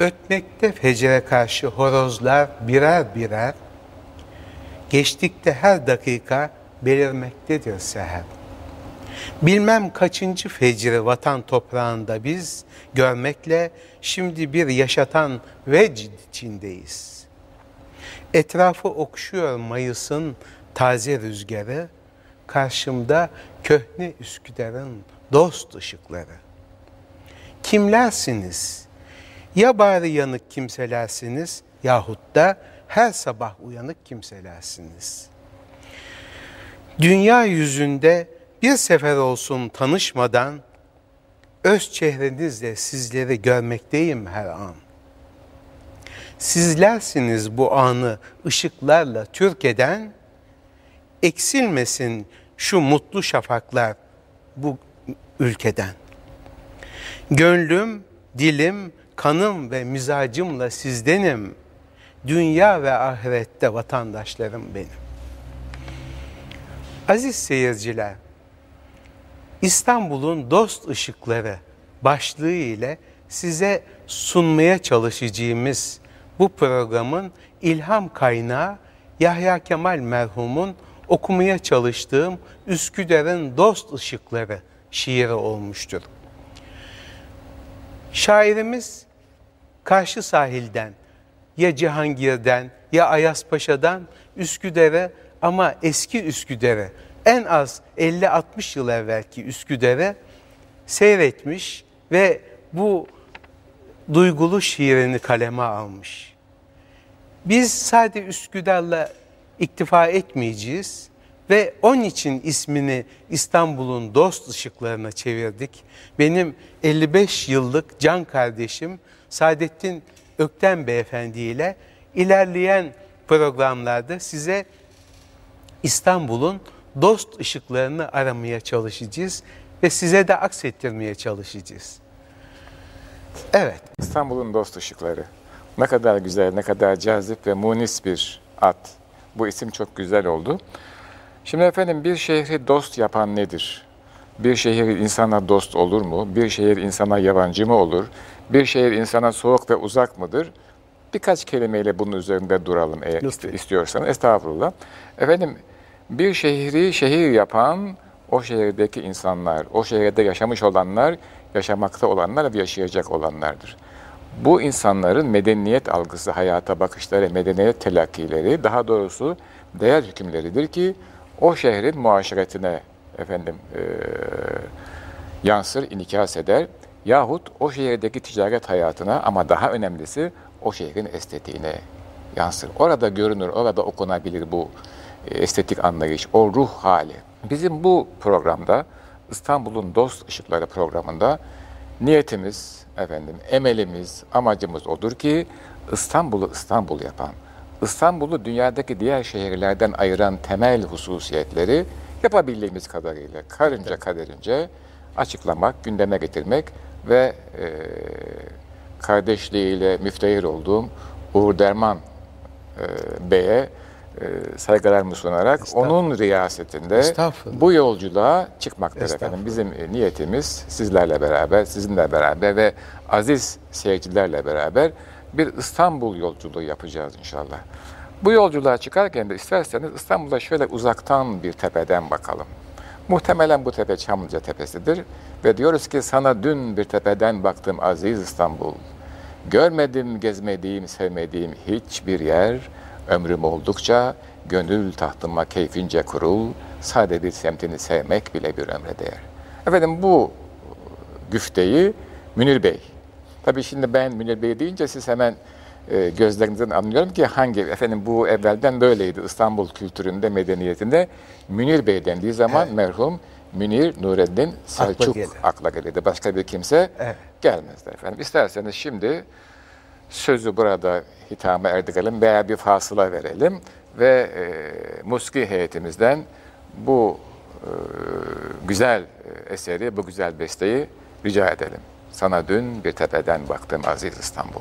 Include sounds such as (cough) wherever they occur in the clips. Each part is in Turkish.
Ötmekte fecre karşı horozlar birer birer, geçtikte her dakika belirmektedir seher. Bilmem kaçıncı fecri vatan toprağında biz görmekle şimdi bir yaşatan vecd içindeyiz. Etrafı okşuyor Mayıs'ın taze rüzgarı, karşımda köhne Üsküdar'ın dost ışıkları. Kimlersiniz? Ya bari yanık kimselersiniz yahut da her sabah uyanık kimselersiniz. Dünya yüzünde bir sefer olsun tanışmadan öz çehrenizle sizleri görmekteyim her an. Sizlersiniz bu anı ışıklarla türk eden, eksilmesin şu mutlu şafaklar bu ülkeden. Gönlüm, dilim, kanım ve mizacımla sizdenim. Dünya ve ahirette vatandaşlarım benim. Aziz seyirciler, İstanbul'un dost ışıkları başlığı ile size sunmaya çalışacağımız bu programın ilham kaynağı Yahya Kemal merhumun okumaya çalıştığım Üsküdar'ın Dost Işıkları şiiri olmuştur. Şairimiz karşı sahilden ya Cihangir'den ya Ayaspaşa'dan Üsküdar'a ama eski Üsküdar'a en az 50-60 yıl evvelki Üsküdar'ı seyretmiş ve bu duygulu şiirini kaleme almış. Biz sadece Üsküdar'la iktifa etmeyeceğiz ve onun için ismini İstanbul'un dost ışıklarına çevirdik. Benim 55 yıllık can kardeşim Saadettin Ökten Beyefendi ile ilerleyen programlarda size İstanbul'un dost ışıklarını aramaya çalışacağız ve size de aksettirmeye çalışacağız. Evet. İstanbul'un dost ışıkları. Ne kadar güzel, ne kadar cazip ve munis bir at. Bu isim çok güzel oldu. Şimdi efendim bir şehri dost yapan nedir? Bir şehir insana dost olur mu? Bir şehir insana yabancı mı olur? Bir şehir insana soğuk ve uzak mıdır? Birkaç kelimeyle bunun üzerinde duralım eğer Lütfen. istiyorsanız. Estağfurullah. Efendim bir şehri şehir yapan o şehirdeki insanlar, o şehirde yaşamış olanlar, yaşamakta olanlar ve yaşayacak olanlardır. Bu insanların medeniyet algısı, hayata bakışları, medeniyet telakkileri, daha doğrusu değer hükümleridir ki o şehrin muaşeretine efendim e, yansır, inikas eder yahut o şehirdeki ticaret hayatına ama daha önemlisi o şehrin estetiğine yansır. Orada görünür, orada okunabilir bu estetik anlayış, o ruh hali. Bizim bu programda İstanbul'un Dost Işıkları programında niyetimiz, efendim, emelimiz, amacımız odur ki İstanbul'u İstanbul yapan, İstanbul'u dünyadaki diğer şehirlerden ayıran temel hususiyetleri yapabildiğimiz kadarıyla karınca kaderince açıklamak, gündeme getirmek ve e, kardeşliğiyle müftehir olduğum Uğur Derman e, Bey'e e, saygılarımı sunarak onun riyasetinde bu yolculuğa çıkmaktadır efendim. Bizim niyetimiz sizlerle beraber, sizinle beraber ve aziz seyircilerle beraber bir İstanbul yolculuğu yapacağız inşallah. Bu yolculuğa çıkarken de isterseniz İstanbul'a şöyle uzaktan bir tepeden bakalım. Muhtemelen bu tepe Çamlıca Tepesi'dir ve diyoruz ki sana dün bir tepeden baktım aziz İstanbul. Görmedim, gezmediğim, sevmediğim hiçbir yer, ömrüm oldukça gönül tahtıma keyfince kurul, sade bir semtini sevmek bile bir ömre değer. Efendim bu güfteyi Münir Bey, tabii şimdi ben Münir Bey deyince siz hemen e, gözlerinizden anlıyorum ki hangi, efendim bu evvelden böyleydi İstanbul kültüründe, medeniyetinde. Münir Bey dendiği zaman evet. merhum Münir Nureddin Selçuk akla, akla gelirdi. Başka bir kimse evet. gelmezdi efendim. İsterseniz şimdi sözü burada hitama erdirelim veya bir fasıla verelim ve e, Muski heyetimizden bu e, güzel e, eseri, bu güzel besteyi rica edelim. Sana dün bir tepeden baktım aziz İstanbul.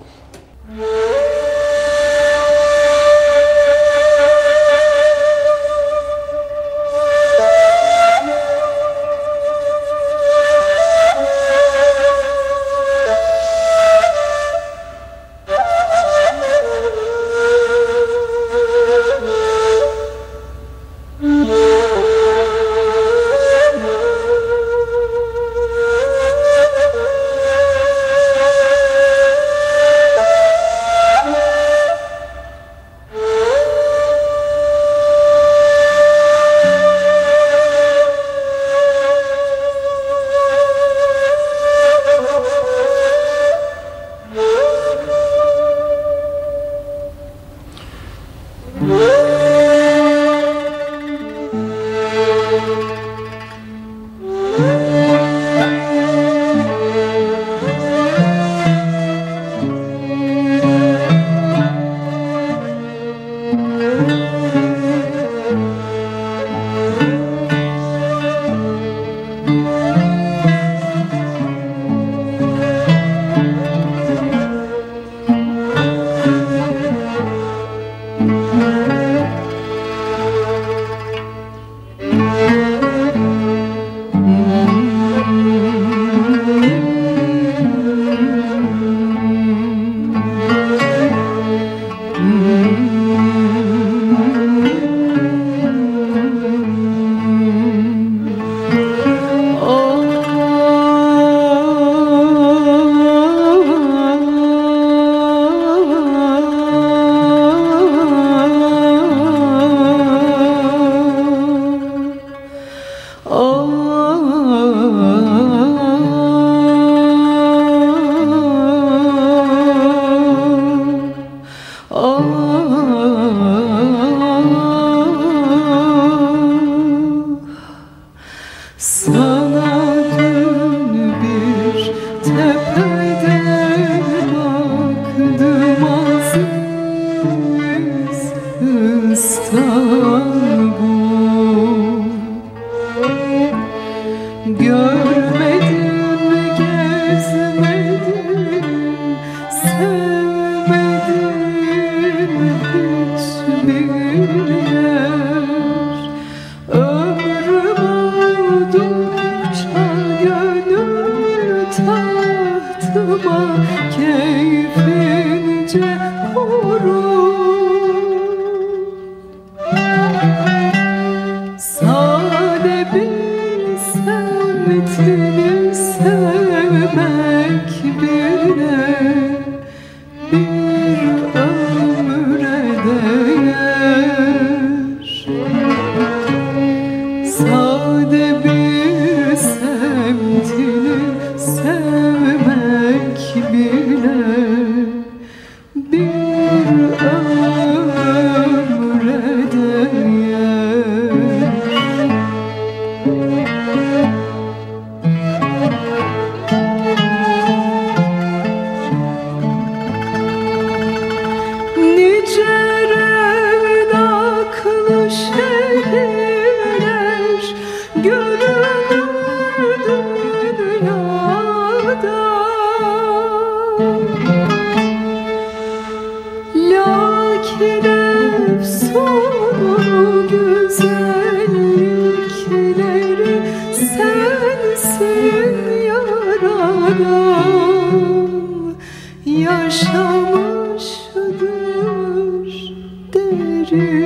you.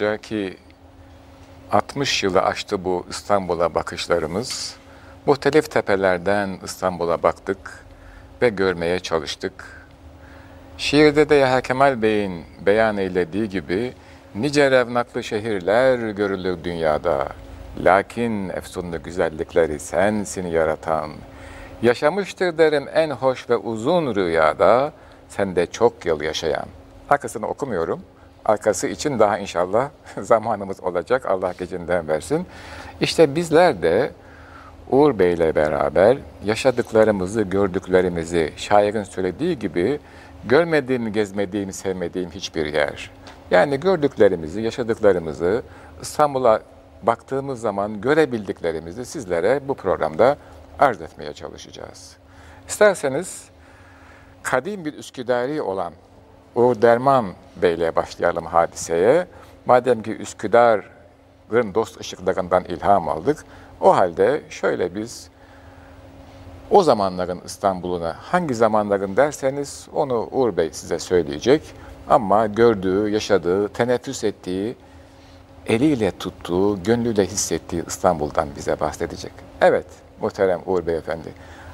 Boyunca ki 60 yılı aştı bu İstanbul'a bakışlarımız. Muhtelif tepelerden İstanbul'a baktık ve görmeye çalıştık. Şiirde de Yahya Kemal Bey'in beyan eylediği gibi nice revnaklı şehirler görülür dünyada. Lakin efsunlu güzellikleri sensin yaratan. Yaşamıştır derim en hoş ve uzun rüyada, sen de çok yıl yaşayan. Arkasını okumuyorum arkası için daha inşallah (laughs) zamanımız olacak. Allah gecinden versin. İşte bizler de Uğur Bey ile beraber yaşadıklarımızı, gördüklerimizi şairin söylediği gibi görmediğim, gezmediğim, sevmediğim hiçbir yer. Yani gördüklerimizi, yaşadıklarımızı İstanbul'a baktığımız zaman görebildiklerimizi sizlere bu programda arz etmeye çalışacağız. İsterseniz kadim bir Üsküdari olan Uğur Derman Bey'le başlayalım hadiseye. Madem ki Üsküdar'ın dost ışıklarından ilham aldık, o halde şöyle biz o zamanların İstanbul'una hangi zamanların derseniz onu Uğur Bey size söyleyecek. Ama gördüğü, yaşadığı, teneffüs ettiği, eliyle tuttuğu, gönlüyle hissettiği İstanbul'dan bize bahsedecek. Evet, muhterem Uğur Bey Efendi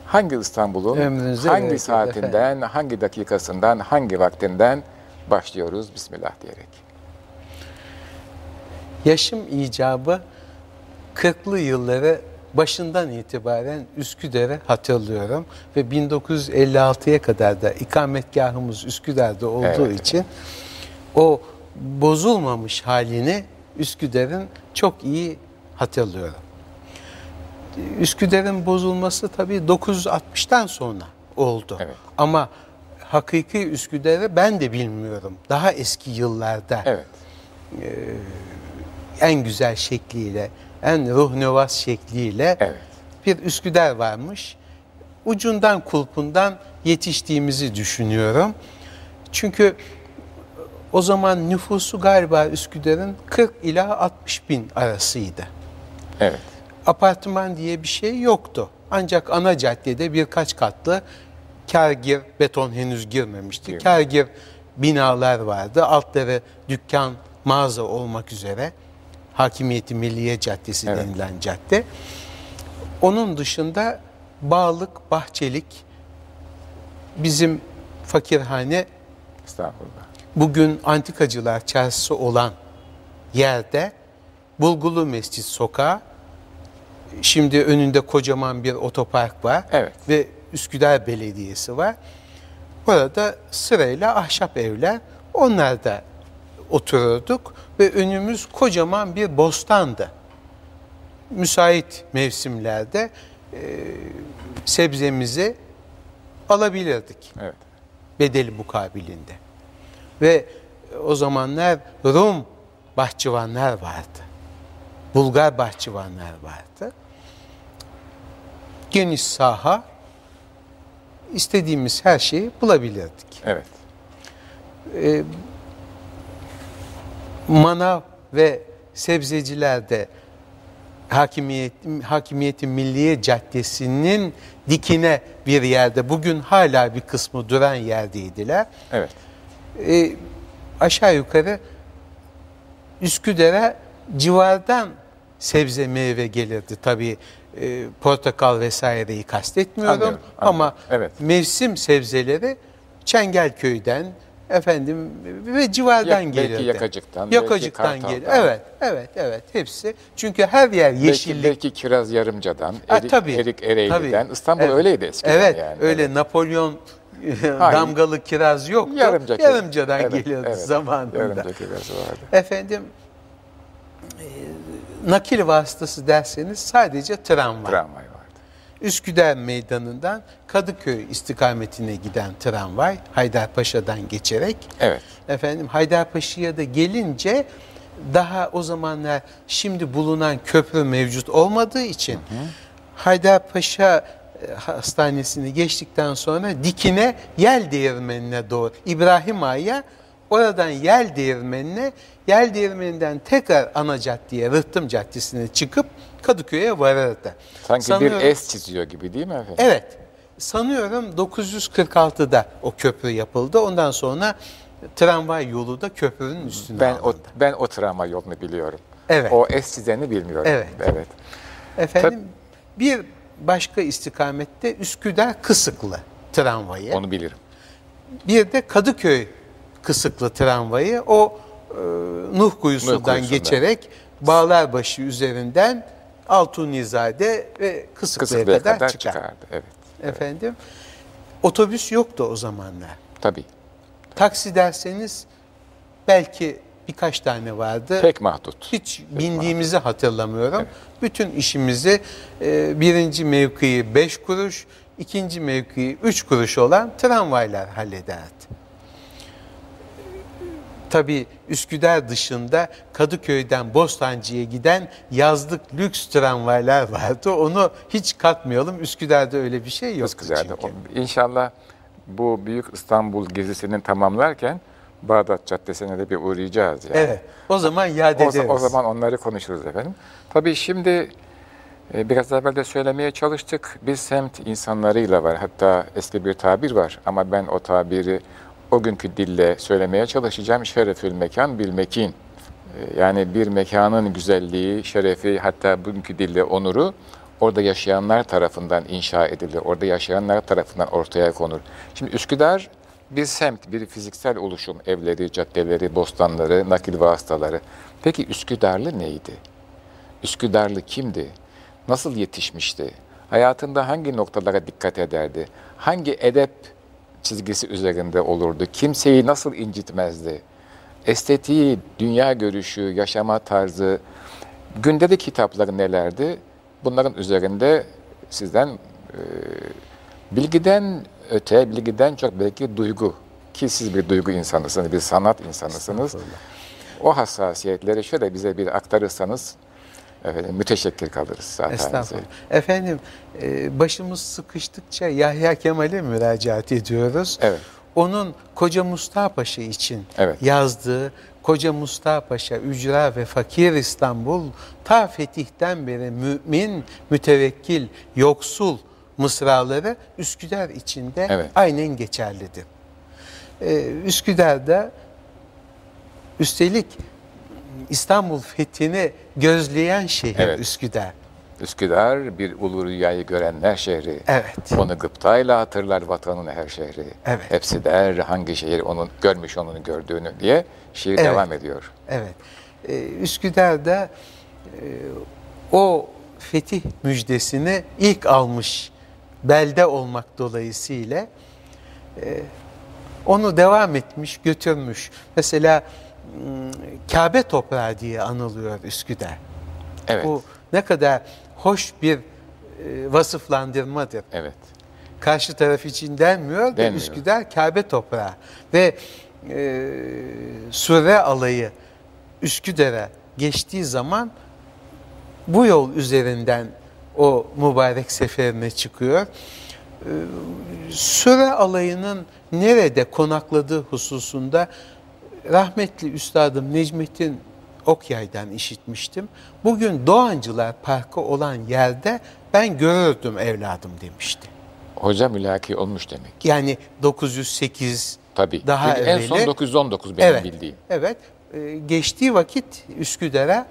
hangi İstanbul'un hangi saatinden, efendim. hangi dakikasından, hangi vaktinden başlıyoruz Bismillah diyerek. Yaşım icabı 40'lı yılları başından itibaren Üsküdar'ı hatırlıyorum ve 1956'ya kadar da ikametgahımız Üsküdar'da olduğu evet. için o bozulmamış halini Üsküdar'ın çok iyi hatırlıyorum. Üsküdar'ın bozulması tabii 960'tan sonra oldu. Evet. Ama hakiki Üsküdar'ı ben de bilmiyorum. Daha eski yıllarda evet. e, en güzel şekliyle, en ruhnevaz şekliyle evet. bir Üsküdar varmış. Ucundan kulpundan yetiştiğimizi düşünüyorum. Çünkü o zaman nüfusu galiba Üsküdar'ın 40 ila 60 bin arasıydı. Evet. Apartman diye bir şey yoktu. Ancak ana caddede birkaç katlı kargir, beton henüz girmemişti. Girme. Kargir binalar vardı. Altları dükkan, mağaza olmak üzere. Hakimiyeti Milliye Caddesi evet. denilen cadde. Onun dışında Bağlık, Bahçelik, bizim fakirhane Estağfurullah. Bugün Antikacılar Çarşısı olan yerde Bulgulu Mescit Sokağı şimdi önünde kocaman bir otopark var evet. ve Üsküdar Belediyesi var. Burada sırayla ahşap evler onlarda otururduk ve önümüz kocaman bir bostandı. Müsait mevsimlerde e, sebzemizi alabilirdik. Evet. Bedeli mukabilinde. Ve o zamanlar Rum bahçıvanlar vardı. Bulgar bahçıvanlar vardı. Geniş saha, istediğimiz her şeyi bulabilirdik. Evet. Ee, manav ve sebzecilerde Hakimiyet, Hakimiyeti Milliye Caddesi'nin dikine bir yerde, bugün hala bir kısmı duran yerdeydiler. Evet. Ee, aşağı yukarı Üsküdar'a civardan sebze meyve gelirdi. Tabii e, portakal vesaireyi kastetmiyorum anlıyorum, anlıyorum. ama evet. mevsim sebzeleri Çengelköy'den efendim ve civardan ya, gelirdi. Belki yakacıktan. Yakacıktan gelir. Evet, evet, evet hepsi. Çünkü her yer yeşillik. Belki, belki Kiraz Yarımca'dan, ha, Erik, tabii, Erik Ereğli'den. Tabii. İstanbul evet. öyleydi eskiden evet, yani. Öyle evet. Napolyon (laughs) damgalı kiraz yoktu. Yarımca Yarımcadan evet, geliyordu evet, zamanında. Yarımca kirazı vardı. Efendim e, nakil vasıtası derseniz sadece tramvay. Tramvay vardı. Üsküdar Meydanı'ndan Kadıköy istikametine giden tramvay Haydarpaşa'dan geçerek. Evet. Efendim Haydarpaşa'ya da gelince daha o zamanlar şimdi bulunan köprü mevcut olmadığı için hı hı. Haydarpaşa e, hastanesini geçtikten sonra dikine yel değirmenine doğru İbrahim Ağa'ya oradan yel değirmenine yel değirmeninden tekrar ana caddeye Rıhtım Caddesi'ne çıkıp Kadıköy'e varırdı. Sanki Sanıyorum, bir es çiziyor gibi değil mi efendim? Evet. Sanıyorum 946'da o köprü yapıldı. Ondan sonra tramvay yolu da köprünün üstünde ben alındı. O, ben o tramvay yolunu biliyorum. Evet. O es çizeni bilmiyorum. Evet. evet. Efendim Tab bir başka istikamette Üsküdar Kısıklı tramvayı. Onu bilirim. Bir de Kadıköy Kısıklı tramvayı o e, Nuh Kuyusu'ndan Nuh geçerek Bağlarbaşı üzerinden Altunizade ve Kısıklı'ya kadar, kadar çıkar. çıkardı. Evet. Efendim otobüs yoktu o zamanlar. Tabii. Taksi derseniz belki birkaç tane vardı. Pek mahdut. Hiç Pek bindiğimizi mahdut. hatırlamıyorum. Evet. Bütün işimizi e, birinci mevkii beş kuruş, ikinci mevkii üç kuruş olan tramvaylar hallederdi. Tabi Üsküdar dışında Kadıköy'den Bostancı'ya giden yazlık lüks tramvaylar vardı. Onu hiç katmayalım. Üsküdar'da öyle bir şey yok. Üsküdar'da. Çünkü. İnşallah bu Büyük İstanbul gezisini tamamlarken Bağdat Caddesi'ne de bir uğrayacağız. Yani. Evet. O zaman yad ederiz. O, o zaman onları konuşuruz efendim. Tabii şimdi e, biraz evvel de söylemeye çalıştık. Biz semt insanlarıyla var. Hatta eski bir tabir var ama ben o tabiri o günkü dille söylemeye çalışacağım. Şerefül mekan bil mekin. E, yani bir mekanın güzelliği, şerefi hatta bugünkü dille onuru orada yaşayanlar tarafından inşa edilir. Orada yaşayanlar tarafından ortaya konur. Şimdi Üsküdar bir semt, bir fiziksel oluşum, evleri, caddeleri, bostanları, nakil vasıtaları. Peki Üsküdarlı neydi? Üsküdarlı kimdi? nasıl yetişmişti? Hayatında hangi noktalara dikkat ederdi? Hangi edep çizgisi üzerinde olurdu? Kimseyi nasıl incitmezdi? Estetiği, dünya görüşü, yaşama tarzı, gündelik kitapları nelerdi? Bunların üzerinde sizden e, bilgiden öte, bilgiden çok belki duygu ki siz bir duygu insanısınız, bir sanat insanısınız. O hassasiyetleri şöyle bize bir aktarırsanız efendim, müteşekkir kalırız zaten. Estağfurullah. Efendim e, başımız sıkıştıkça Yahya Kemal'e müracaat ediyoruz. Evet. Onun Koca Mustafa Paşa için evet. yazdığı Koca Mustafa Paşa Ücra ve Fakir İstanbul ta fetihten beri mümin, mütevekkil, yoksul mısraları Üsküdar içinde evet. aynen geçerlidir. Ee, Üsküdar'da üstelik İstanbul fethini gözleyen şehir evet. Üsküdar. Üsküdar bir ulu rüyayı görenler şehri. Evet. Onu gıptayla hatırlar vatanın her şehri. Evet. Hepsi der hangi şehir onun görmüş onun gördüğünü diye şiir evet. devam ediyor. Evet. Ee, Üsküdar'da e, o fetih müjdesini ilk almış belde olmak dolayısıyla e, onu devam etmiş, götürmüş. Mesela Kabe toprağı diye anılıyor Üsküdar. Evet. Bu ne kadar hoş bir e, vasıflandırmadır. Evet. Karşı taraf için denmiyor da Üsküdar Kabe toprağı. Ve e, Sure alayı Üsküdar'a geçtiği zaman bu yol üzerinden o mübarek seferine çıkıyor. E, Sure alayının nerede konakladığı hususunda rahmetli üstadım Necmettin Okyay'dan işitmiştim. Bugün Doğancılar Parkı olan yerde ben görürdüm evladım demişti. Hoca mülaki olmuş demek. Yani 908 Tabii. daha Çünkü evveli. En son 919 benim evet, bildiğim. Evet. Ee, geçtiği vakit Üsküdar'a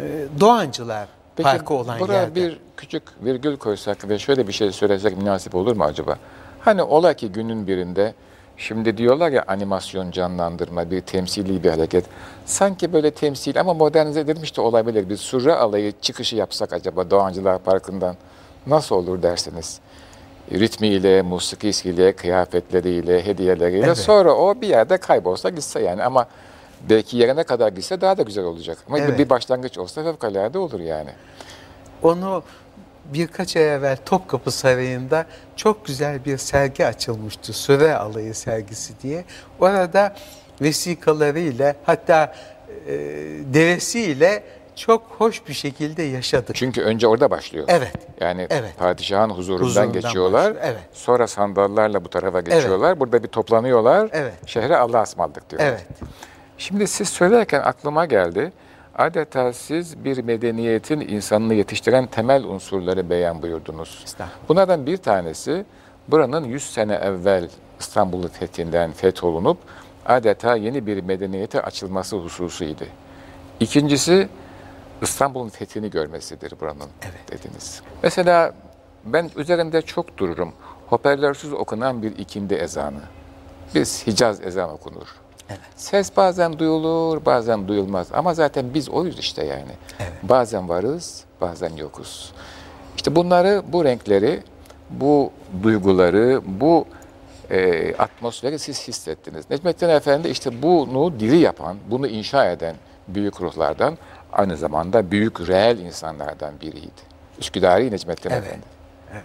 e, Doğancılar Peki, Parkı olan buraya yerde. bir küçük virgül koysak ve şöyle bir şey söylesek münasip olur mu acaba? Hani ola ki günün birinde Şimdi diyorlar ya animasyon canlandırma, bir temsili bir hareket. Sanki böyle temsil ama modernize edilmiş de olabilir. Bir surre alayı çıkışı yapsak acaba Doğancılar Parkı'ndan nasıl olur dersiniz? Ritmiyle, musikisiyle, kıyafetleriyle, hediyeleriyle. Evet. Sonra o bir yerde kaybolsa gitse yani ama belki yerine kadar gitse daha da güzel olacak. Ama evet. bir başlangıç olsa fevkalade olur yani. Onu birkaç ay evvel Topkapı Sarayı'nda çok güzel bir sergi açılmıştı. Süre Alayı sergisi diye. Orada vesikalarıyla hatta e, devesiyle çok hoş bir şekilde yaşadık. Çünkü önce orada başlıyor. Evet. Yani evet. padişahın huzurundan, huzurundan geçiyorlar. Evet. Sonra sandallarla bu tarafa geçiyorlar. Evet. Burada bir toplanıyorlar. Evet. Şehre Allah'a ısmarladık diyorlar. Evet. Şimdi siz söylerken aklıma geldi adeta siz bir medeniyetin insanını yetiştiren temel unsurları beyan buyurdunuz. Bunlardan bir tanesi buranın 100 sene evvel İstanbul'u fethinden fetholunup adeta yeni bir medeniyete açılması hususuydu. İkincisi İstanbul'un fethini görmesidir buranın evet. dediniz. Mesela ben üzerinde çok dururum. Hoparlörsüz okunan bir ikindi ezanı. Biz Hicaz ezan okunur. Evet. Ses bazen duyulur, bazen duyulmaz. Ama zaten biz oyuz işte yani. Evet. Bazen varız, bazen yokuz. İşte bunları, bu renkleri, bu duyguları, bu e, atmosferi siz hissettiniz. Necmettin Efendi işte bunu diri yapan, bunu inşa eden büyük ruhlardan, aynı zamanda büyük reel insanlardan biriydi. Üsküdari Necmettin evet. Efendi. Evet.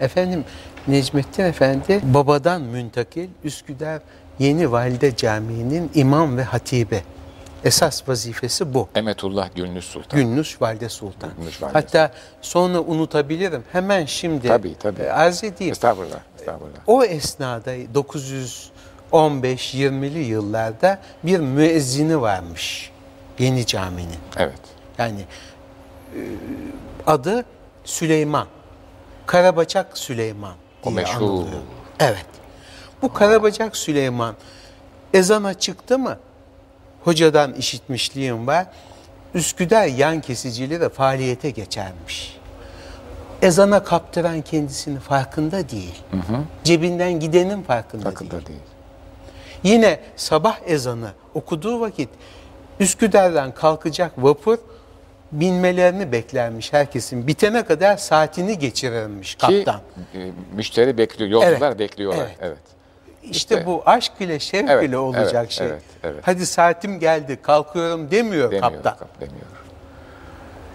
Efendim Necmettin Efendi babadan müntakil Üsküdar Yeni Valide Camii'nin imam ve hatibi. Esas vazifesi bu. Emetullah Gülnüş Sultan. Gülnüş Valide Sultan. Gülnüş Valide Hatta sonra unutabilirim. Hemen şimdi tabii, tabii. E, arz edeyim. Estağfurullah, estağfurullah. O esnada 915-20'li yıllarda bir müezzini varmış. Yeni caminin. Evet. Yani e, adı Süleyman. Karabaçak Süleyman diye o meşhur. anılıyor. Evet. Bu Karabacak Süleyman ezana çıktı mı? Hocadan işitmişliğim var. Üsküdar yan kesiciliği de faaliyete geçermiş. Ezana kaptıran kendisini farkında değil. Hı hı. Cebinden gidenin farkında, farkında değil. değil. Yine sabah ezanı okuduğu vakit Üsküdar'dan kalkacak vapur binmelerini beklermiş herkesin. Bitene kadar saatini geçirirmiş kaptan. Ki e, müşteri bekliyor, yolcular evet, bekliyorlar. Evet. evet. İşte, işte bu aşk ile şevk evet, ile olacak evet, şey. Evet, evet. Hadi saatim geldi kalkıyorum demiyor, demiyor kaptan. Kap, demiyor.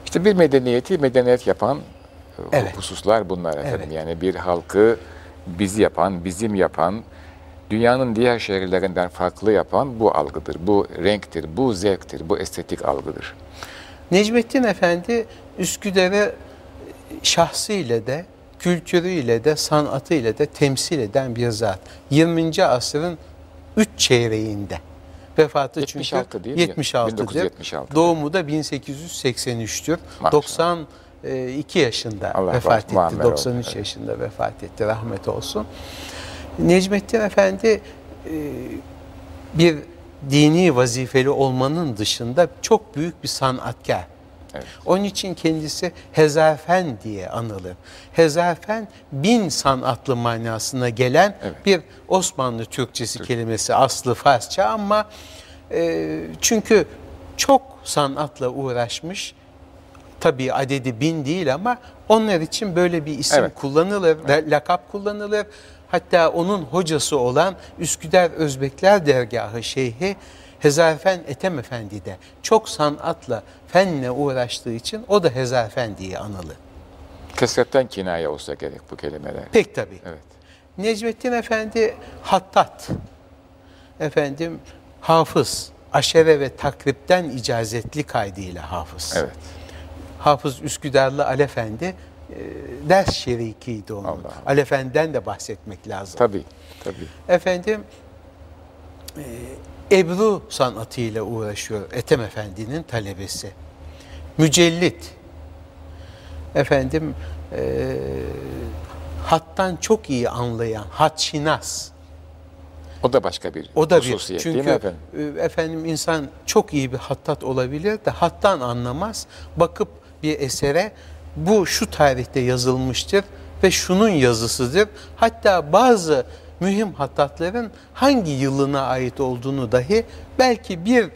İşte bir medeniyeti medeniyet yapan e, evet. hususlar bunlar efendim. Evet. Yani bir halkı bizi yapan, bizim yapan, dünyanın diğer şehirlerinden farklı yapan bu algıdır, bu renktir, bu zevktir, bu estetik algıdır. Necmettin Efendi Üsküdar'ı şahsıyla de, kültürüyle de, sanatıyla de temsil eden bir zat. 20. asrın 3 çeyreğinde. Vefatı 76 çünkü değil 76'dır. 1976. Doğumu da 1883'tür. Maşallah. 92 yaşında Allah vefat etti. 93 olsun. yaşında vefat etti. Rahmet olsun. Necmettin Efendi e, bir dini vazifeli olmanın dışında çok büyük bir sanatkar. Evet. Onun için kendisi Hezarfen diye anılır. Hezarfen bin sanatlı manasına gelen evet. bir Osmanlı Türkçesi Türk. kelimesi aslı Farsça ama e, çünkü çok sanatla uğraşmış. Tabii adedi bin değil ama onlar için böyle bir isim evet. kullanılır, evet. lakap kullanılır. Hatta onun hocası olan Üsküdar Özbekler Dergahı Şeyhi Hezarfen Ethem Efendi de çok sanatla, fenle uğraştığı için o da Hezarfen diye anılır. Kesretten kinaye olsa gerek bu kelimeler. Pek tabii. Evet. Necmettin Efendi hattat, efendim hafız, aşere ve takripten icazetli kaydıyla hafız. Evet. Hafız Üsküdarlı Alefendi e, ders şerikiydi onun. Allah Alefendi'den de bahsetmek lazım. Tabii, tabii. Efendim e, Ebru sanatıyla uğraşıyor Ethem Efendi'nin talebesi. Mücellit. Efendim e, hattan çok iyi anlayan, hatşinas. O da başka bir o da bir, çünkü, efendim? E, efendim insan çok iyi bir hattat olabilir de hattan anlamaz. Bakıp bir esere bu şu tarihte yazılmıştır ve şunun yazısıdır. Hatta bazı mühim hattatların hangi yılına ait olduğunu dahi belki bir e,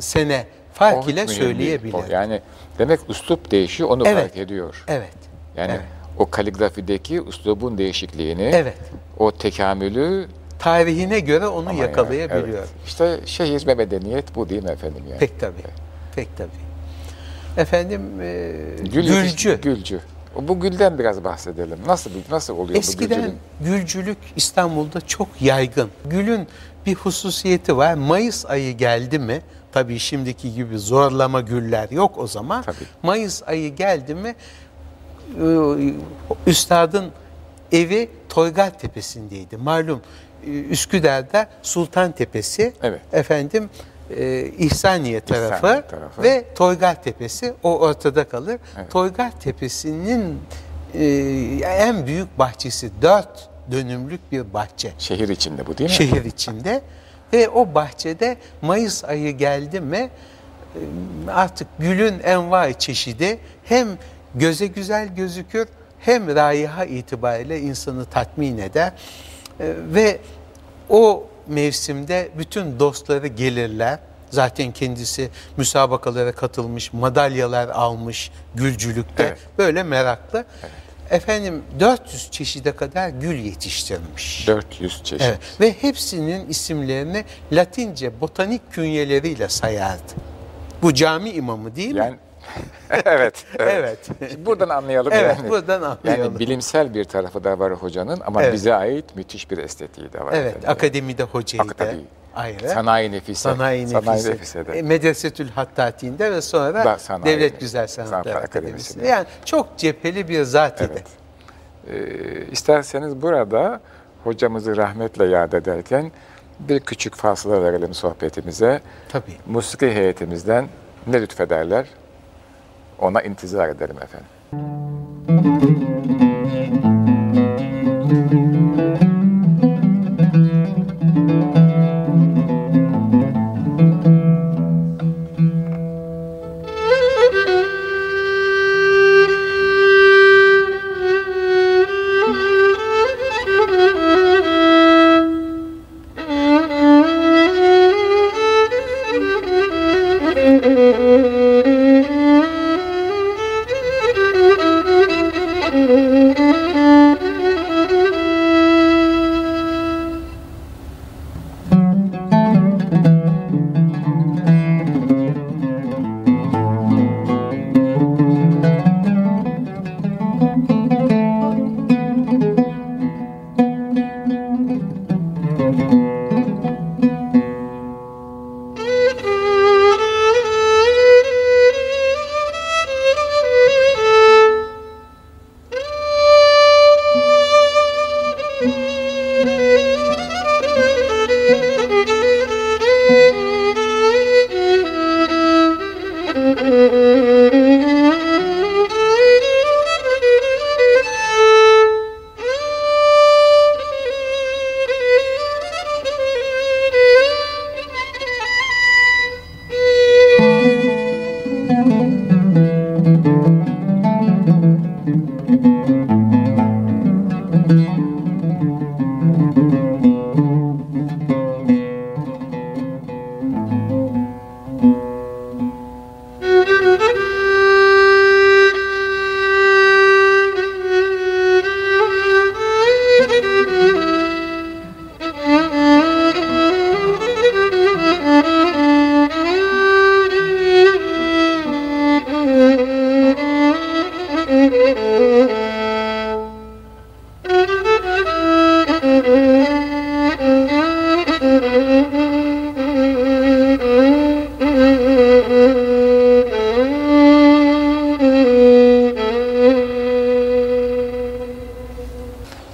sene fark o ile söyleyebilir. O. Yani demek üslup değişiyor onu evet. fark ediyor. Evet. Yani evet. o kaligrafideki üslubun değişikliğini, evet. o tekamülü tarihine göre onu Ama yakalayabiliyor. Yani, evet. İşte şehir ve medeniyet bu değil mi efendim? Yani? Pek tabii. Evet. Pek tabii. Efendim e, Gül Gülcü. Gülcü. Bu gülden biraz bahsedelim. Nasıl nasıl oluyor Eskiden bu gülcülük? gülcülük İstanbul'da çok yaygın. Gülün bir hususiyeti var. Mayıs ayı geldi mi, tabii şimdiki gibi zorlama güller yok o zaman. Tabii. Mayıs ayı geldi mi, e, üstadın evi Toygar Tepesi'ndeydi. Malum e, Üsküdar'da Sultan Tepesi, evet. efendim e, İhsaniye tarafı, İhsaniye tarafı ve Toygar Tepesi o ortada kalır. Evet. Toygar Tepesi'nin e, en büyük bahçesi dört dönümlük bir bahçe. Şehir içinde bu değil mi? Şehir içinde ve o bahçede Mayıs ayı geldi mi e, artık gülün envai çeşidi hem göze güzel gözükür hem raiha itibariyle insanı tatmin eder e, ve o mevsimde bütün dostları gelirler. Zaten kendisi müsabakalara katılmış, madalyalar almış gülcülükte. Evet. Böyle meraklı. Evet. Efendim 400 çeşide kadar gül yetiştirmiş. 400 çeşit. Evet. Ve hepsinin isimlerini Latince botanik künyeleriyle sayardı. Bu cami imamı değil yani, mi? (laughs) evet. Evet. evet. buradan anlayalım evet, yani. buradan anlayalım. Yani bilimsel bir tarafı da var hocanın ama evet. bize ait müthiş bir estetiği de var. Evet, yani. akademide hocaydı. Akademi. Ayrı. Sanayi nefise. Sanayi nefise. Sanayi nefise E, Medresetül Hattati'nde ve sonra da Sanayi, Devlet Güzel Sanatlar, Sanatlar Akademisi'nde. Yani çok cepheli bir zat idi. Evet. Ee, isterseniz burada hocamızı rahmetle yad ederken bir küçük fasıla verelim sohbetimize. Tabii. Musiki heyetimizden ne lütfederler? Ona intizar ederim efendim.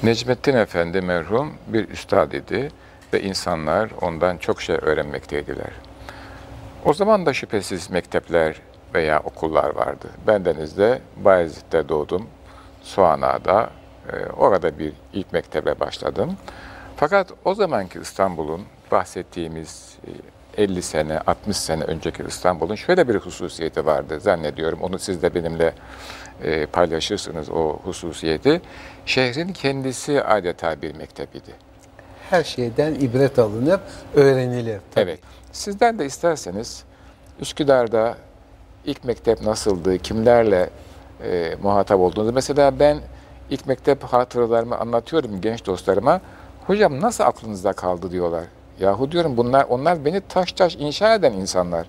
Necmettin Efendi merhum bir üstad idi ve insanlar ondan çok şey öğrenmekteydiler. O zaman da şüphesiz mektepler veya okullar vardı. Ben denizde Bayezid'de doğdum. Soğana'da e, orada bir ilk mektebe başladım. Fakat o zamanki İstanbul'un bahsettiğimiz 50 e, sene, 60 sene önceki İstanbul'un şöyle bir hususiyeti vardı zannediyorum. Onu siz de benimle e, paylaşırsınız o hususiyeti. Şehrin kendisi adeta bir mektep idi. Her şeyden ibret alınıp öğrenilir. Tabii. Evet. Sizden de isterseniz Üsküdar'da ilk mektep nasıldı, kimlerle e, muhatap oldunuz? Mesela ben ilk mektep hatıralarımı anlatıyorum genç dostlarıma. Hocam nasıl aklınızda kaldı diyorlar. Yahu diyorum bunlar onlar beni taş taş inşa eden insanlar.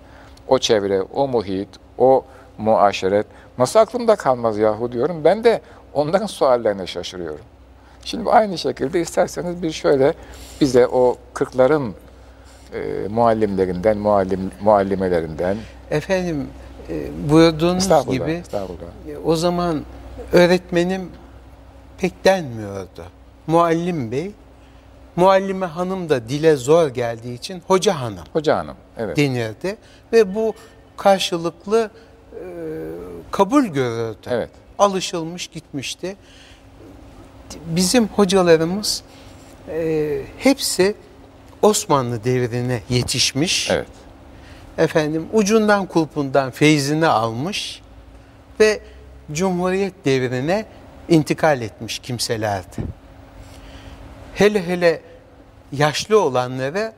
O çevre, o muhit, o muaşeret nasıl aklımda kalmaz yahu diyorum. Ben de onların suallerine şaşırıyorum. Şimdi aynı şekilde isterseniz bir şöyle bize o kırkların e, muallimlerinden, muallim, muallimelerinden. Efendim e, buyurduğunuz estağfurullah, gibi estağfurullah. E, o zaman öğretmenim pek denmiyordu. Muallim bey, muallime hanım da dile zor geldiği için hoca hanım. Hoca hanım, evet. Denirdi ve bu karşılıklı e, kabul görürdü. Evet. Alışılmış gitmişti. Bizim hocalarımız e, hepsi Osmanlı devrine yetişmiş. Evet. Efendim ucundan kulpundan feyzini almış ve Cumhuriyet devrine intikal etmiş kimselerdi. Hele hele yaşlı olanlara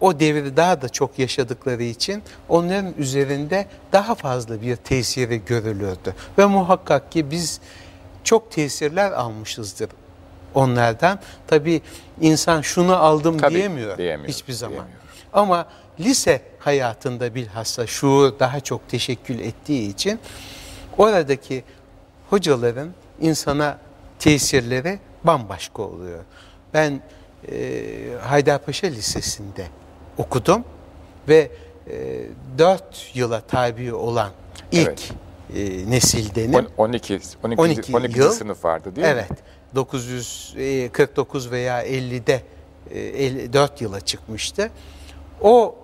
o devri daha da çok yaşadıkları için onların üzerinde daha fazla bir tesiri görülürdü. Ve muhakkak ki biz çok tesirler almışızdır onlardan. Tabi insan şunu aldım Tabii, diyemiyor, diyemiyor hiçbir zaman. Diyemiyor. Ama lise hayatında bilhassa şuur daha çok teşekkül ettiği için oradaki hocaların insana tesirleri bambaşka oluyor. Ben e, Haydarpaşa Lisesi'nde okudum ve e, 4 yıla tabi olan ilk evet. e, nesildenim. 12, 12, 12, 12 yıl, sınıf vardı değil evet, mi? Evet. 949 veya 50'de e, 4 yıla çıkmıştı. O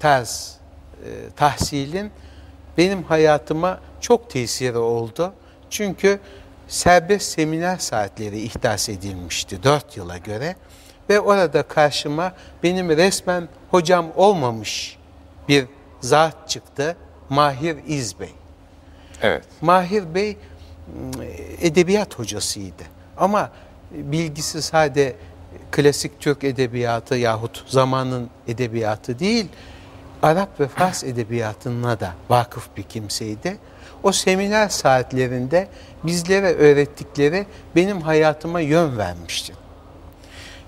tarz e, tahsilin benim hayatıma çok tesiri oldu. Çünkü serbest seminer saatleri ihdas edilmişti 4 yıla göre. Ve orada karşıma benim resmen hocam olmamış bir zat çıktı. Mahir İzbey. Evet. Mahir Bey edebiyat hocasıydı. Ama bilgisi sade klasik Türk edebiyatı yahut zamanın edebiyatı değil, Arap ve Fars edebiyatına da vakıf bir kimseydi. O seminer saatlerinde bizlere öğrettikleri benim hayatıma yön vermişti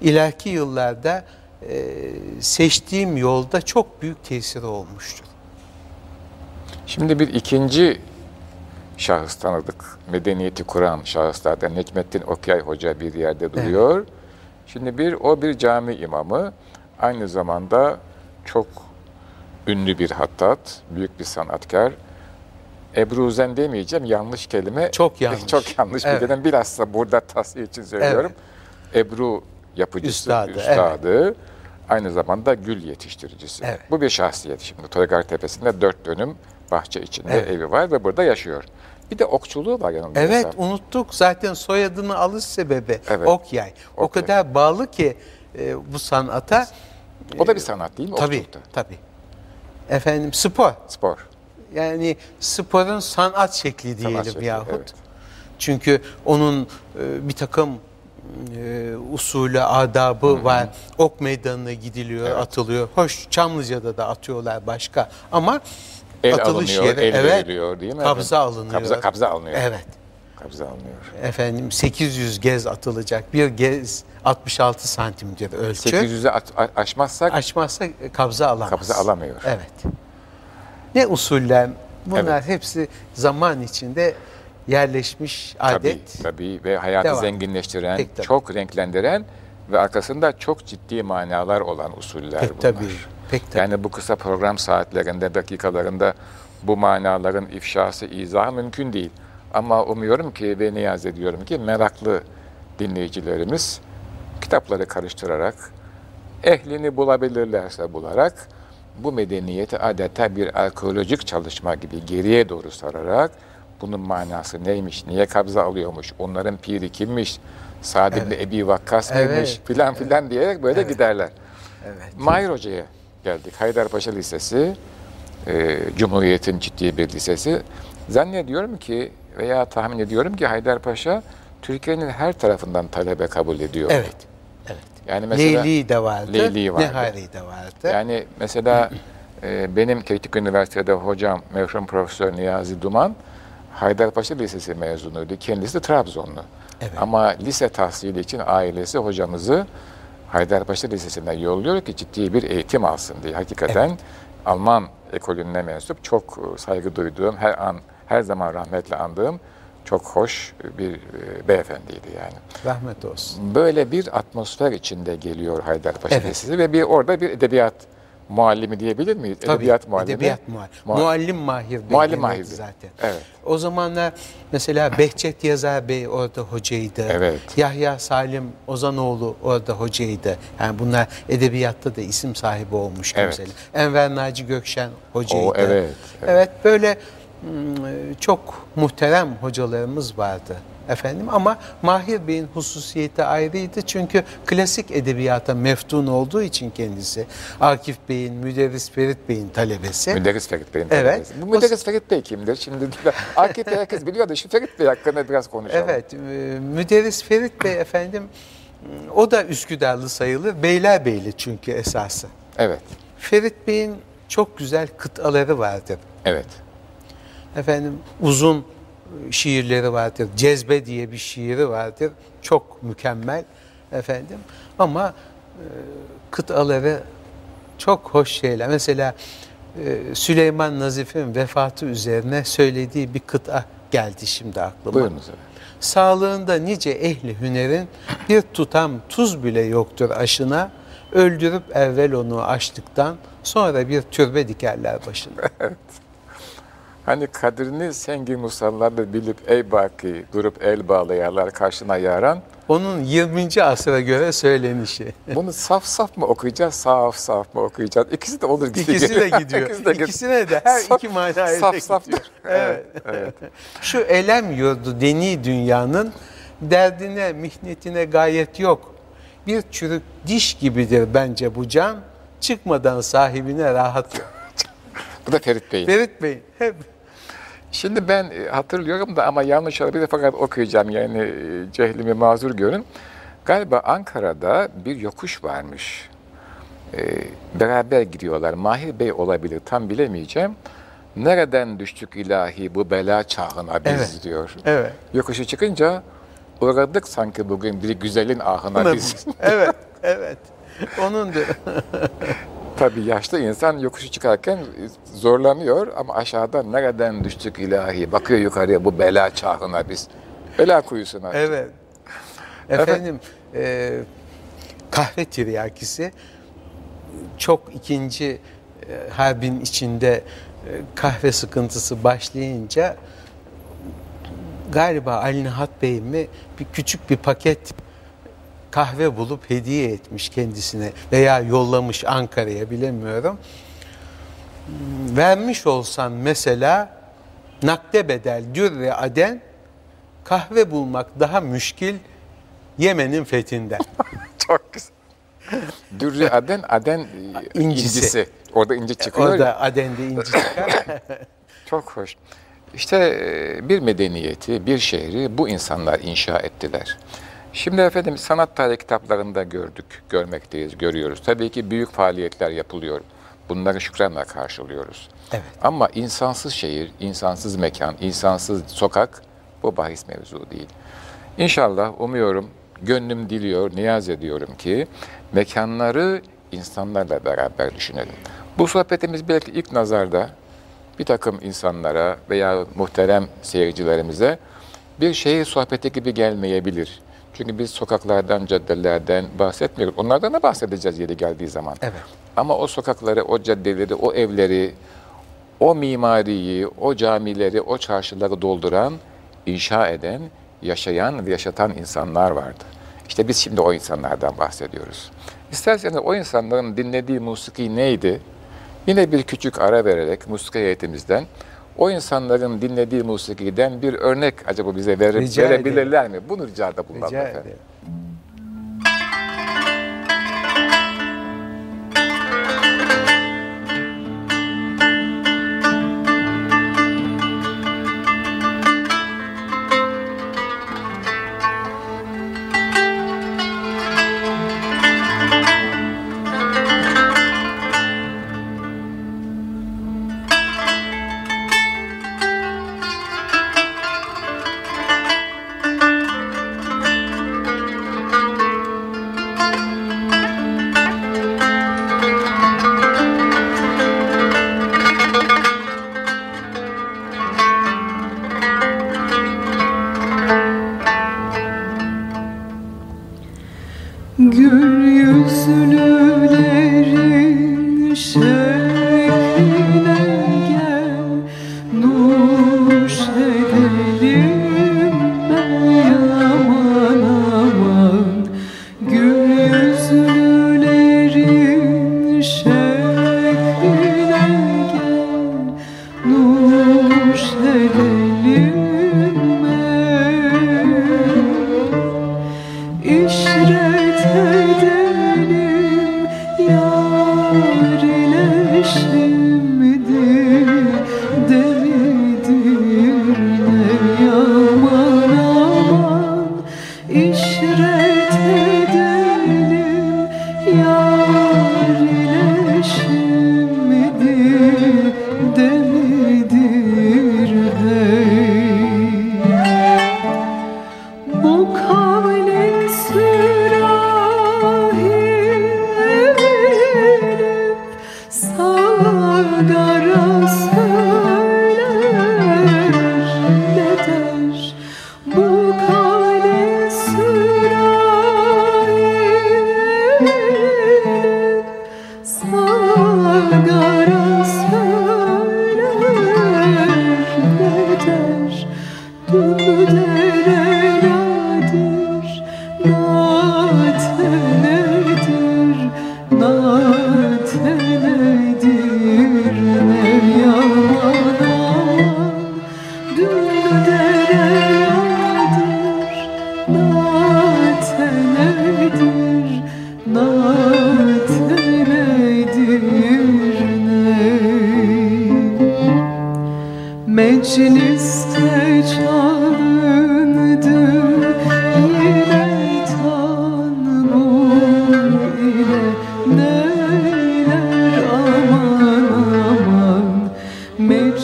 ileriki yıllarda e, seçtiğim yolda çok büyük tesiri olmuştur. Şimdi bir ikinci şahıs tanıdık. Medeniyeti kuran şahıslardan Necmettin Okyay Hoca bir yerde duruyor. Evet. Şimdi bir o bir cami imamı. Aynı zamanda çok ünlü bir hattat, büyük bir sanatkar. Ebruzen demeyeceğim, yanlış kelime. Çok yanlış. (laughs) Çok yanlış evet. bir dedim. Bilhassa burada tasfiye için söylüyorum. Evet. Ebru yapıcısı, üstadı, üstadı evet. aynı zamanda gül yetiştiricisi. Evet. Bu bir şahsiyet şimdi. Toygar Tepesi'nde dört dönüm bahçe içinde evet. evi var ve burada yaşıyor. Bir de okçuluğu var yanında. Evet mesela. unuttuk zaten soyadını alış sebebi evet. Okyay. O Okyay. kadar bağlı ki e, bu sanata. O da bir sanat değil mi? Tabii Okçulukta. tabii. Efendim spor. Spor. Yani sporun sanat şekli diyelim sanat şekli, yahut. Evet. Çünkü onun e, bir takım e, usulü, adabı Hı-hı. var. Ok meydanına gidiliyor, evet. atılıyor. Hoş Çamlıca'da da atıyorlar başka ama el atılış alınıyor, yeri el evet, veriliyor değil mi? Kabza alınıyor. Kabza, kabza alınıyor. Evet. Kabza alınıyor. Efendim 800 gez atılacak. Bir gez 66 santimdir ölçü. 800'ü aşmazsak aşmazsak kabza alamaz. Kabza alamıyor. Evet. Ne usuller bunlar evet. hepsi zaman içinde yerleşmiş adet. Tabii, tabii ve hayatı Devam. zenginleştiren, Pek çok renklendiren ve arkasında çok ciddi manalar olan usuller Pek bunlar. Tabii. Pek tabii. Yani bu kısa program saatlerinde, dakikalarında bu manaların ifşası, izahı mümkün değil. Ama umuyorum ki ve niyaz ediyorum ki meraklı dinleyicilerimiz kitapları karıştırarak, ehlini bulabilirlerse bularak, bu medeniyeti adeta bir arkeolojik çalışma gibi geriye doğru sararak, bunun manası neymiş, niye kabza alıyormuş, onların piri kimmiş, Sa'd evet. Ebi Vakkas evet. mıymış filan filan evet. diyerek böyle evet. giderler. Evet. Mahir Hoca'ya geldik. Haydarpaşa Lisesi, e, Cumhuriyet'in ciddi bir lisesi. Zannediyorum ki veya tahmin ediyorum ki Haydarpaşa Türkiye'nin her tarafından talebe kabul ediyor. Evet. Evet. Yani mesela Leyli de vardı. Leyli vardı. Nehari de vardı. Yani mesela e, benim Teknik Üniversitede hocam merhum Profesör Niyazi Duman Haydarpaşa Lisesi mezunuydu. Kendisi de Trabzonlu. Evet. Ama lise tahsili için ailesi hocamızı Haydarpaşa Lisesi'ne yolluyor ki ciddi bir eğitim alsın diye. Hakikaten evet. Alman ekolüne mensup çok saygı duyduğum, her an her zaman rahmetle andığım çok hoş bir e, beyefendiydi yani. Rahmet olsun. Böyle bir atmosfer içinde geliyor Haydarpaşa evet. Lisesi ve bir orada bir edebiyat muallimi diyebilir miyiz? Tabii, edebiyat muallimi. Edebiyat muallim. Muallim mahir. Muallim mahir zaten. Evet. O zamanlar mesela Behçet Yazar Bey orada hocaydı. Evet. Yahya Salim Ozanoğlu orada hocaydı. Yani bunlar edebiyatta da isim sahibi olmuş evet. mesela. Enver Naci Gökşen hocaydı. O, evet, evet. Evet böyle hmm, çok muhterem hocalarımız vardı efendim ama Mahir Bey'in hususiyeti ayrıydı çünkü klasik edebiyata meftun olduğu için kendisi Akif Bey'in, Müderris Ferit Bey'in talebesi. Müderris Ferit Bey'in talebesi. Evet. Bu Müderris Ferit Bey kimdir? Şimdi (laughs) Akif'i herkes biliyor da şu Ferit Bey hakkında biraz konuşalım. Evet, e, Müderris Ferit Bey efendim o da Üsküdarlı sayılır. Beylerbeyli çünkü esası. Evet. Ferit Bey'in çok güzel kıtaları vardır. Evet. Efendim uzun şiirleri vardır. Cezbe diye bir şiiri vardır. Çok mükemmel efendim. Ama e, kıtaları çok hoş şeyler. Mesela e, Süleyman Nazif'in vefatı üzerine söylediği bir kıta geldi şimdi aklıma. Buyurunuz efendim. Sağlığında nice ehli hünerin bir tutam tuz bile yoktur aşına. Öldürüp evvel onu açtıktan sonra bir türbe dikerler başına. (laughs) evet. Hani kadrini sengi musallarda bilip ey baki durup el bağlayalar karşına yaran. Onun 20. asıra göre söylenişi. Bunu saf saf mı okuyacağız, saf saf mı okuyacağız? İkisi de olur. (laughs) İkisi de gidiyor. İkisi de İkisine de her saf, iki manaya saf, saf gidiyor. Evet. evet. Şu elem yurdu deni dünyanın derdine, mihnetine gayet yok. Bir çürük diş gibidir bence bu can. Çıkmadan sahibine rahat yok. bu da Ferit Bey. Ferit Bey. Hep Şimdi ben e, hatırlıyorum da ama yanlış olabilir fakat okuyacağım yani e, cehlimi mazur görün. Galiba Ankara'da bir yokuş varmış. Ee, beraber gidiyorlar. Mahir Bey olabilir tam bilemeyeceğim. Nereden düştük ilahi bu bela çağına biz evet. diyor. Evet. Yokuşu çıkınca uğradık sanki bugün bir güzelin ahına biz. evet, (laughs) evet. Onundur. (laughs) Tabii yaşlı insan yokuşu çıkarken zorlanıyor ama aşağıda nereden düştük ilahi? Bakıyor yukarıya bu bela çağına biz. Bela kuyusuna. Evet. (laughs) Efendim e, kahve tiryakisi çok ikinci e, harbin içinde e, kahve sıkıntısı başlayınca galiba Ali Nihat Bey mi bir küçük bir paket kahve bulup hediye etmiş kendisine veya yollamış Ankara'ya bilemiyorum. Vermiş olsan mesela nakde bedel dürre aden kahve bulmak daha müşkil Yemen'in fethinden. (laughs) Çok güzel. Dürre aden, aden incisi. incisi. Orada inci çıkıyor Orada ya. adende inci çıkar. (laughs) (laughs) Çok hoş. İşte e, bir medeniyeti, bir şehri bu insanlar inşa ettiler. Şimdi efendim sanat tarihi kitaplarında gördük, görmekteyiz, görüyoruz. Tabii ki büyük faaliyetler yapılıyor. Bunları şükranla karşılıyoruz. Evet. Ama insansız şehir, insansız mekan, insansız sokak bu bahis mevzu değil. İnşallah umuyorum, gönlüm diliyor, niyaz ediyorum ki mekanları insanlarla beraber düşünelim. Bu sohbetimiz belki ilk nazarda bir takım insanlara veya muhterem seyircilerimize bir şehir sohbeti gibi gelmeyebilir. Çünkü biz sokaklardan, caddelerden bahsetmiyoruz. Onlardan da bahsedeceğiz yeri geldiği zaman. Evet. Ama o sokakları, o caddeleri, o evleri, o mimariyi, o camileri, o çarşıları dolduran, inşa eden, yaşayan ve yaşatan insanlar vardı. İşte biz şimdi o insanlardan bahsediyoruz. İsterseniz o insanların dinlediği musiki neydi? Yine bir küçük ara vererek musiki heyetimizden o insanların dinlediği musikiden bir örnek acaba bize verip, verebilirler ederim. mi? Bunu ricada rica efendim. Ederim.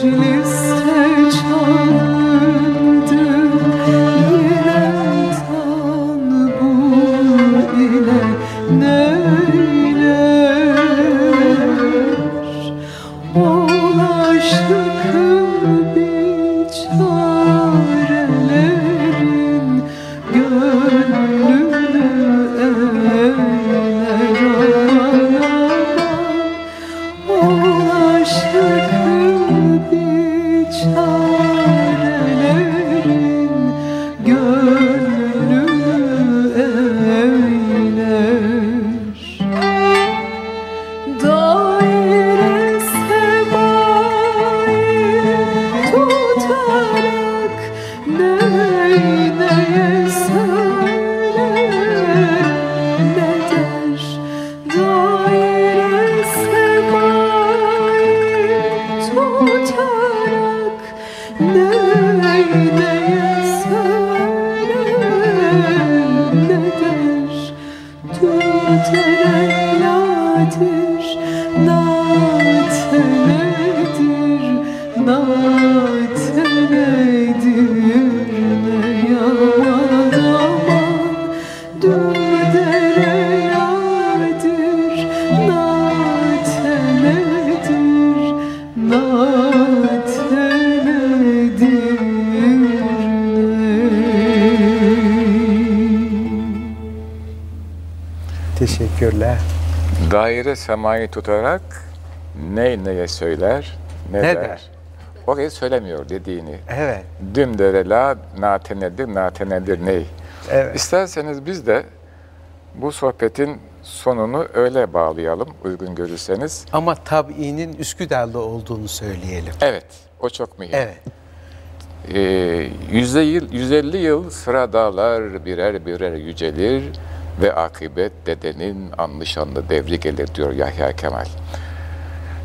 she lives. Teşekkürler. Daire semayı tutarak ne neye söyler, ne, ne der. der. Orayı söylemiyor dediğini. Evet. Düm dere la nate nedir, nate nedir ney. Evet. İsterseniz biz de bu sohbetin sonunu öyle bağlayalım uygun görürseniz. Ama tabiinin Üsküdar'da olduğunu söyleyelim. Evet, o çok mühim. Evet. Ee, yüzde yıl, 150 yıl sıra dağlar birer birer yücelir ve akıbet dedenin anlı şanlı devri gelir diyor Yahya Kemal.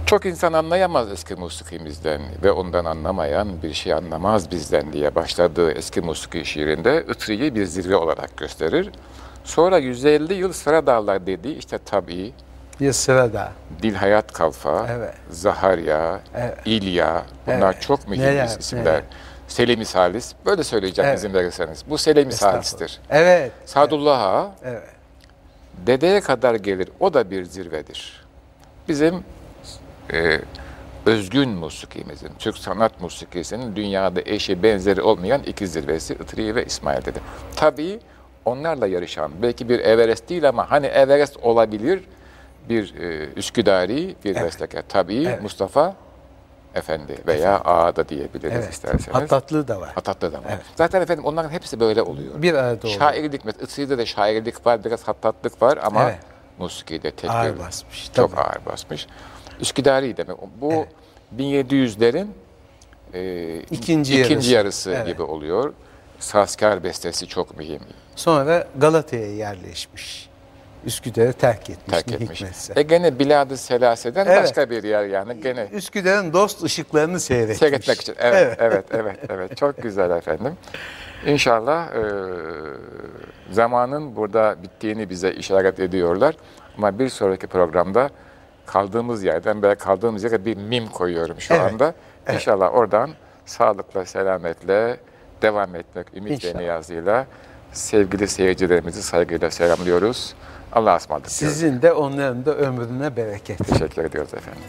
Çok insan anlayamaz eski musikimizden ve ondan anlamayan bir şey anlamaz bizden diye başladığı eski musiki şiirinde Itri'yi bir zirve olarak gösterir. Sonra 150 yıl sıra dağlar dediği işte tabii, bir sırada. Dil Hayat Kalfa, evet. Zaharya, evet. İlya bunlar evet. çok mühim neler, isimler. Neler. Selemi Salis. Böyle söyleyeceğim evet. izin verirseniz. Bu Selemi Salis'tir. Evet. Sadullah Ağa. Evet. Dedeye kadar gelir. O da bir zirvedir. Bizim e, özgün musikimizin, Türk sanat musikisinin dünyada eşi benzeri olmayan iki zirvesi Itri ve İsmail dedi. Tabii onlarla yarışan, belki bir Everest değil ama hani Everest olabilir bir e, Üsküdari bir evet. bestekar. Tabii evet. Mustafa Efendi veya efendim. Ağa da diyebiliriz evet. isterseniz. Hatatlığı da var. Hatatlığı da var. Evet. Zaten efendim onların hepsi böyle oluyor. Bir arada oluyor. Şairlik, Itri'de de şairlik var, biraz hattatlık var ama evet. musikide tek ağır basmış. Çok tabii. ağır basmış. Üsküdari demek. Bu evet. 1700'lerin e, ikinci, ikinci yarısı, yarısı evet. gibi oluyor. Saskar bestesi çok mühim. Sonra Galata'ya yerleşmiş. Üsküdar'ı terk etmiş. Terk etmiş. Hikmetse. E gene Bilad-ı Selase'den evet. başka bir yer yani gene. Üsküdar'ın dost ışıklarını seyretmiş. Seyretmek için. Evet, evet, evet, evet, evet. Çok güzel efendim. İnşallah e, zamanın burada bittiğini bize işaret ediyorlar. Ama bir sonraki programda kaldığımız yerden böyle kaldığımız yere bir mim koyuyorum şu evet. anda. Evet. İnşallah oradan sağlıkla, selametle devam etmek ümit ve niyazıyla sevgili seyircilerimizi saygıyla selamlıyoruz. Allah'a ısmarladık. Sizin de onların da ömrüne bereket. Teşekkür ediyoruz efendim.